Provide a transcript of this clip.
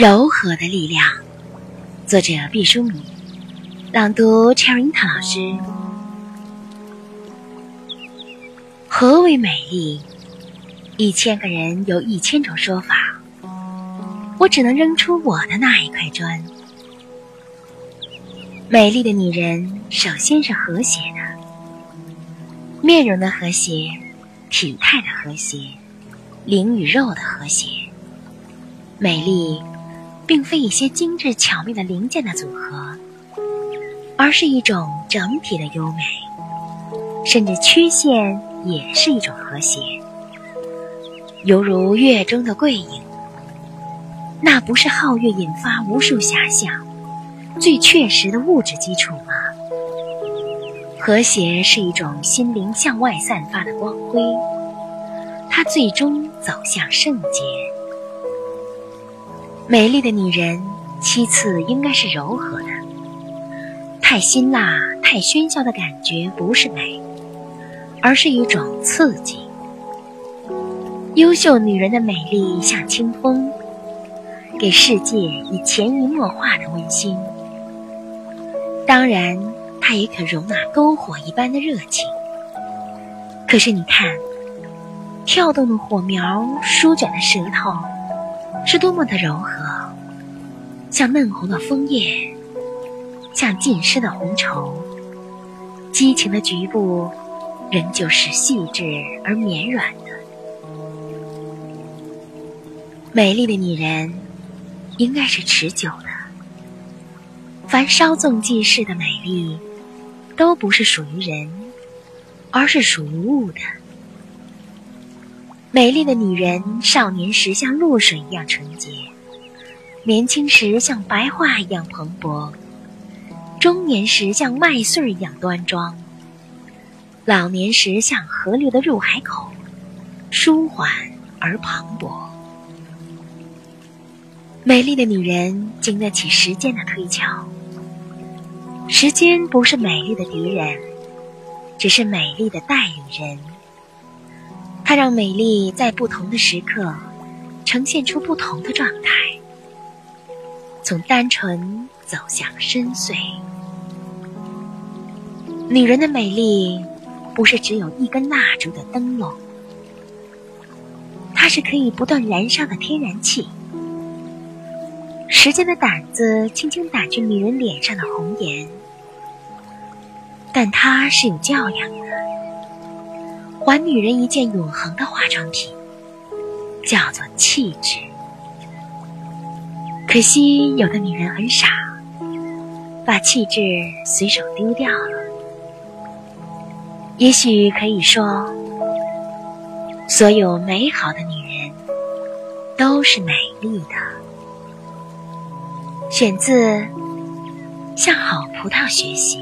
柔和的力量，作者毕淑敏，朗读 Cherinta 老师。何为美丽？一千个人有一千种说法，我只能扔出我的那一块砖。美丽的女人，首先是和谐的，面容的和谐，体态的和谐，灵与肉的和谐，美丽。并非一些精致巧妙的零件的组合，而是一种整体的优美，甚至曲线也是一种和谐，犹如月中的桂影。那不是皓月引发无数遐想、最确实的物质基础吗？和谐是一种心灵向外散发的光辉，它最终走向圣洁。美丽的女人，其次应该是柔和的。太辛辣、太喧嚣的感觉不是美，而是一种刺激。优秀女人的美丽像清风，给世界以潜移默化的温馨。当然，它也可容纳篝火一般的热情。可是你看，跳动的火苗，舒卷的舌头。是多么的柔和，像嫩红的枫叶，像浸湿的红绸。激情的局部，仍旧是细致而绵软的。美丽的女人，应该是持久的。凡稍纵即逝的美丽，都不是属于人，而是属于物的。美丽的女人，少年时像露水一样纯洁，年轻时像白桦一样蓬勃，中年时像麦穗一样端庄，老年时像河流的入海口，舒缓而磅礴。美丽的女人经得起时间的推敲，时间不是美丽的敌人，只是美丽的代理人。让美丽在不同的时刻呈现出不同的状态，从单纯走向深邃。女人的美丽不是只有一根蜡烛的灯笼，它是可以不断燃烧的天然气。时间的胆子轻轻打去女人脸上的红颜，但它是有教养的。还女人一件永恒的化妆品，叫做气质。可惜有的女人很傻，把气质随手丢掉了。也许可以说，所有美好的女人都是美丽的。选自《向好葡萄学习》。